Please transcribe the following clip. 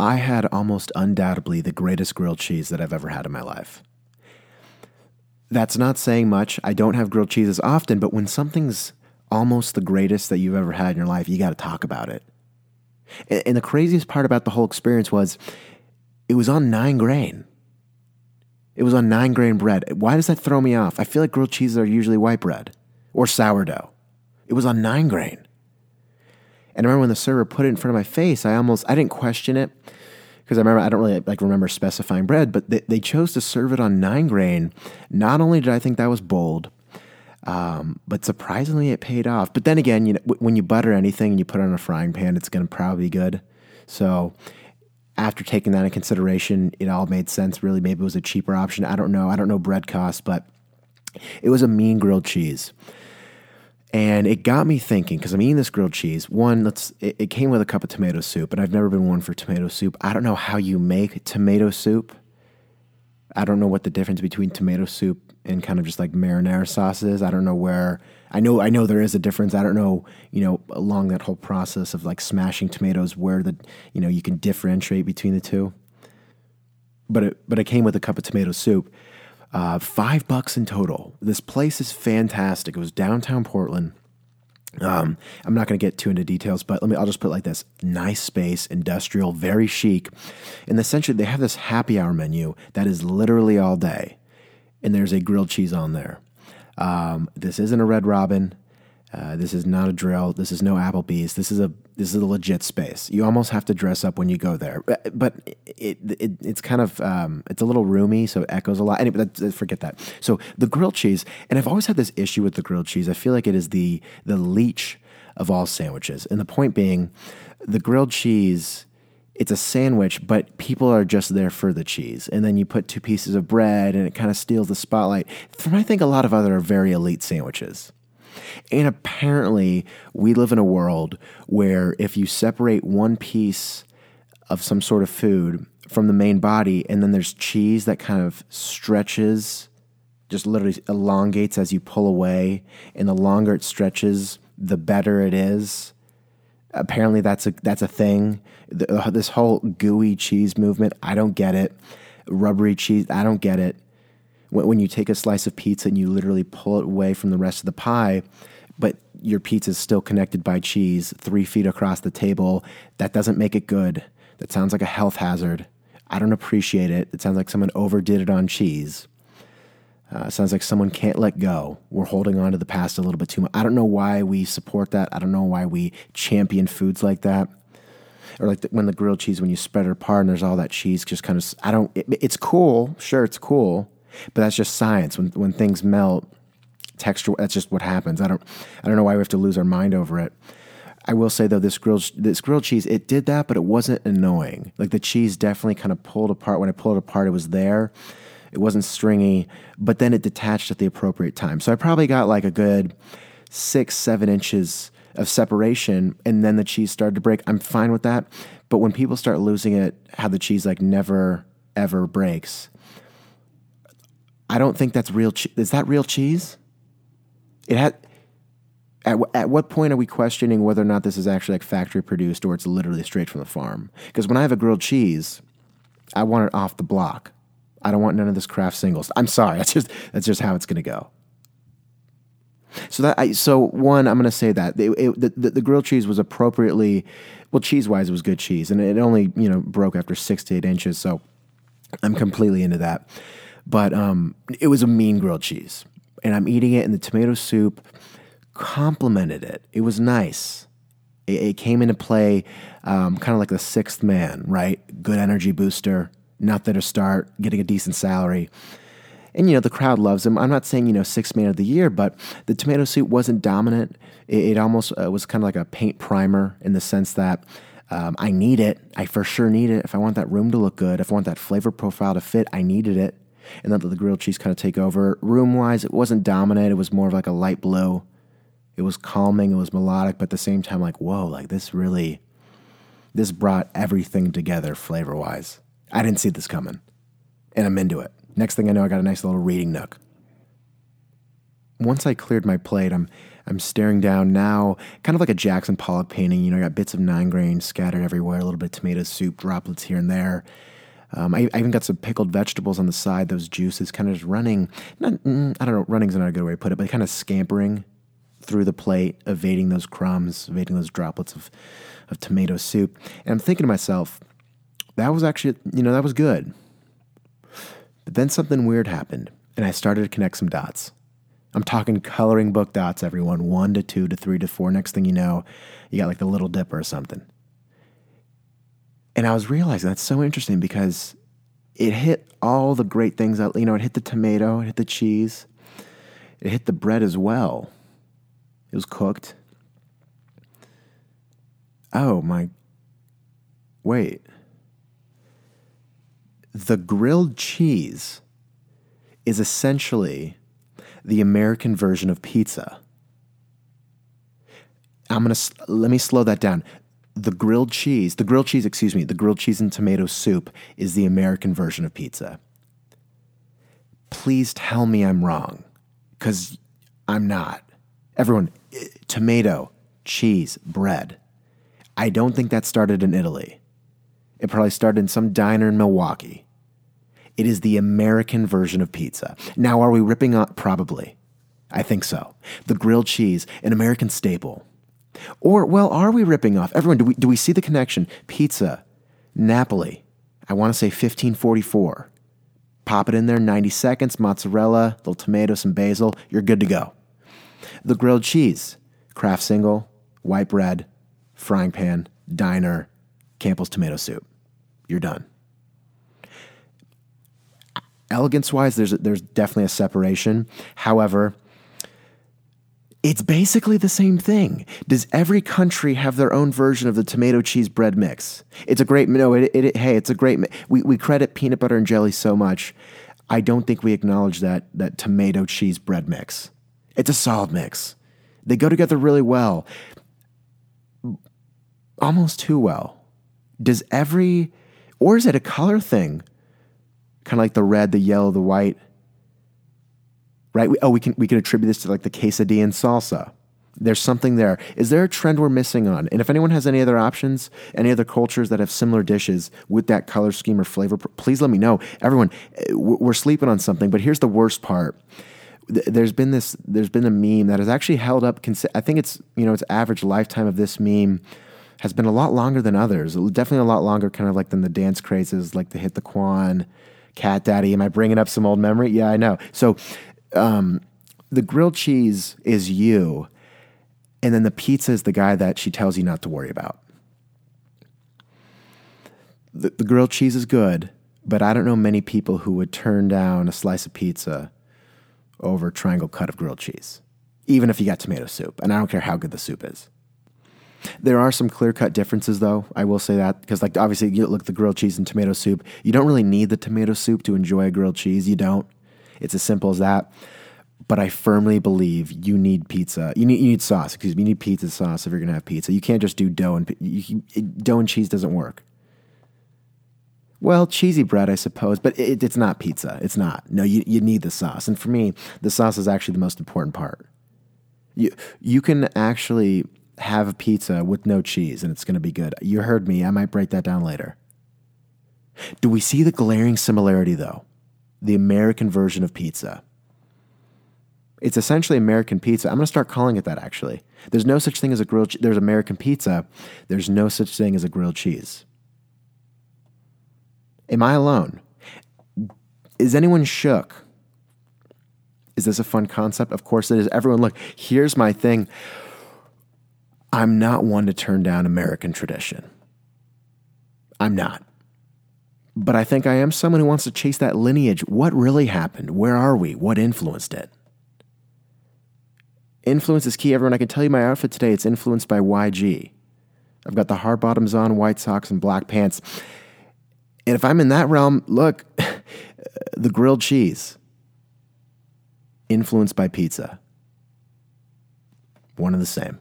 I had almost undoubtedly the greatest grilled cheese that I've ever had in my life. That's not saying much. I don't have grilled cheeses often, but when something's almost the greatest that you've ever had in your life, you got to talk about it. And the craziest part about the whole experience was it was on nine grain. It was on nine grain bread. Why does that throw me off? I feel like grilled cheeses are usually white bread or sourdough. It was on nine grain. And I remember when the server put it in front of my face, I almost I didn't question it because I remember I don't really like remember specifying bread, but they, they chose to serve it on nine grain. Not only did I think that was bold, um, but surprisingly it paid off. But then again, you know, when you butter anything and you put it on a frying pan, it's going to probably be good. So after taking that in consideration, it all made sense. Really, maybe it was a cheaper option. I don't know. I don't know bread costs, but it was a mean grilled cheese. And it got me thinking because I'm eating this grilled cheese. One, let's it, it, came with a cup of tomato soup, and I've never been one for tomato soup. I don't know how you make tomato soup. I don't know what the difference between tomato soup and kind of just like marinara sauces. I don't know where I know I know there is a difference. I don't know, you know, along that whole process of like smashing tomatoes where the you know you can differentiate between the two. But it but it came with a cup of tomato soup uh, five bucks in total. This place is fantastic. It was downtown Portland. Um, I'm not going to get too into details, but let me. I'll just put it like this: nice space, industrial, very chic, and essentially they have this happy hour menu that is literally all day, and there's a grilled cheese on there. Um, this isn't a Red Robin. Uh, this is not a drill. This is no Applebee's. This is a this is a legit space. You almost have to dress up when you go there, but, but it, it, it's kind of um, it's a little roomy, so it echoes a lot. Anyway, that, forget that. So the grilled cheese, and I've always had this issue with the grilled cheese. I feel like it is the the leech of all sandwiches, and the point being, the grilled cheese. It's a sandwich, but people are just there for the cheese. And then you put two pieces of bread and it kind of steals the spotlight from, I think, a lot of other very elite sandwiches. And apparently, we live in a world where if you separate one piece of some sort of food from the main body, and then there's cheese that kind of stretches, just literally elongates as you pull away, and the longer it stretches, the better it is. Apparently, that's a that's a thing. The, this whole gooey cheese movement, I don't get it. Rubbery cheese, I don't get it when you take a slice of pizza and you literally pull it away from the rest of the pie, but your pizza is still connected by cheese three feet across the table, that doesn't make it good. That sounds like a health hazard. I don't appreciate it. It sounds like someone overdid it on cheese. Uh, sounds like someone can't let go. We're holding on to the past a little bit too much. I don't know why we support that. I don't know why we champion foods like that. Or like the, when the grilled cheese, when you spread it apart and there's all that cheese, just kind of, I don't, it, it's cool. Sure, it's cool. But that's just science. When when things melt, texture that's just what happens. I don't I don't know why we have to lose our mind over it. I will say though, this grilled this grilled cheese it did that, but it wasn't annoying. Like the cheese definitely kind of pulled apart. When I pulled it apart, it was there. It wasn't stringy, but then it detached at the appropriate time. So I probably got like a good six, seven inches of separation, and then the cheese started to break. I'm fine with that. But when people start losing it, how the cheese like never ever breaks, I don't think that's real. Che- is that real cheese? It had. At, at what point are we questioning whether or not this is actually like factory produced or it's literally straight from the farm? Because when I have a grilled cheese, I want it off the block. I don't want none of this Kraft singles. I'm sorry. That's just that's just how it's going to go. So that I, so one, I'm going to say that it, it, the, the grilled cheese was appropriately, well, cheese wise, it was good cheese, and it only you know broke after six to eight inches. So I'm completely into that. But um, it was a mean grilled cheese. And I'm eating it, and the tomato soup complemented it. It was nice. It, it came into play um, kind of like the sixth man, right? Good energy booster, not there to start, getting a decent salary. And, you know, the crowd loves him. I'm not saying, you know, sixth man of the year, but the tomato soup wasn't dominant. It, it almost uh, was kind of like a paint primer in the sense that. Um, I need it. I for sure need it. If I want that room to look good, if I want that flavor profile to fit, I needed it and let the grilled cheese kind of take over. Room wise, it wasn't dominant. It was more of like a light blue. It was calming. It was melodic, but at the same time, like whoa, like this really, this brought everything together flavor wise. I didn't see this coming, and I'm into it. Next thing I know, I got a nice little reading nook. once I cleared my plate, I'm I'm staring down now, kind of like a Jackson Pollock painting. You know, I got bits of nine grain scattered everywhere, a little bit of tomato soup droplets here and there. Um, I, I, even got some pickled vegetables on the side. Those juices kind of just running. Not, mm, I don't know. Running's not a good way to put it, but kind of scampering through the plate, evading those crumbs, evading those droplets of, of tomato soup. And I'm thinking to myself, that was actually, you know, that was good. But then something weird happened, and I started to connect some dots. I'm talking coloring book dots, everyone. One to two to three to four. Next thing you know, you got like the Little Dipper or something. And I was realizing that's so interesting because it hit all the great things. You know, it hit the tomato, it hit the cheese, it hit the bread as well. It was cooked. Oh my. Wait. The grilled cheese is essentially the American version of pizza. I'm going to let me slow that down. The grilled cheese, the grilled cheese, excuse me, the grilled cheese and tomato soup is the American version of pizza. Please tell me I'm wrong, because I'm not. Everyone, eh, tomato, cheese, bread. I don't think that started in Italy. It probably started in some diner in Milwaukee. It is the American version of pizza. Now, are we ripping on? Probably. I think so. The grilled cheese, an American staple. Or, well, are we ripping off? Everyone, do we, do we see the connection? Pizza, Napoli, I want to say 1544. Pop it in there, 90 seconds, mozzarella, little tomato, some basil, you're good to go. The grilled cheese, Kraft single, white bread, frying pan, diner, Campbell's tomato soup. You're done elegance wise, there's there's definitely a separation. However, it's basically the same thing. Does every country have their own version of the tomato cheese bread mix? It's a great no. It, it, hey, it's a great. We we credit peanut butter and jelly so much. I don't think we acknowledge that that tomato cheese bread mix. It's a solid mix. They go together really well. Almost too well. Does every or is it a color thing? kind of like the red, the yellow, the white. Right? We, oh, we can we can attribute this to like the quesadilla and salsa. There's something there. Is there a trend we're missing on? And if anyone has any other options, any other cultures that have similar dishes with that color scheme or flavor, please let me know. Everyone, we're sleeping on something. But here's the worst part. There's been this. There's been a meme that has actually held up. I think it's you know its average lifetime of this meme has been a lot longer than others. Definitely a lot longer, kind of like than the dance crazes, like the hit the Quan, Cat Daddy. Am I bringing up some old memory? Yeah, I know. So um, the grilled cheese is you, and then the pizza is the guy that she tells you not to worry about. The, the grilled cheese is good, but I don't know many people who would turn down a slice of pizza over a triangle cut of grilled cheese, even if you got tomato soup. And I don't care how good the soup is. There are some clear cut differences, though. I will say that because, like, obviously, you look at the grilled cheese and tomato soup. You don't really need the tomato soup to enjoy a grilled cheese. You don't. It's as simple as that. But I firmly believe you need pizza. You need you need sauce. Excuse me. You need pizza sauce if you're gonna have pizza. You can't just do dough and you, dough and cheese doesn't work. Well, cheesy bread, I suppose, but it, it's not pizza. It's not. No, you, you need the sauce. And for me, the sauce is actually the most important part. You, you can actually have a pizza with no cheese and it's going to be good. You heard me. I might break that down later. Do we see the glaring similarity, though? The American version of pizza. It's essentially American pizza. I'm going to start calling it that, actually. There's no such thing as a grilled There's American pizza. There's no such thing as a grilled cheese. Am I alone? Is anyone shook? Is this a fun concept? Of course it is. Everyone, look, here's my thing. I'm not one to turn down American tradition. I'm not. But I think I am someone who wants to chase that lineage. What really happened? Where are we? What influenced it? Influence is key, everyone. I can tell you my outfit today, it's influenced by YG. I've got the hard bottoms on, white socks, and black pants. And if I'm in that realm, look, the grilled cheese, influenced by pizza. One and the same.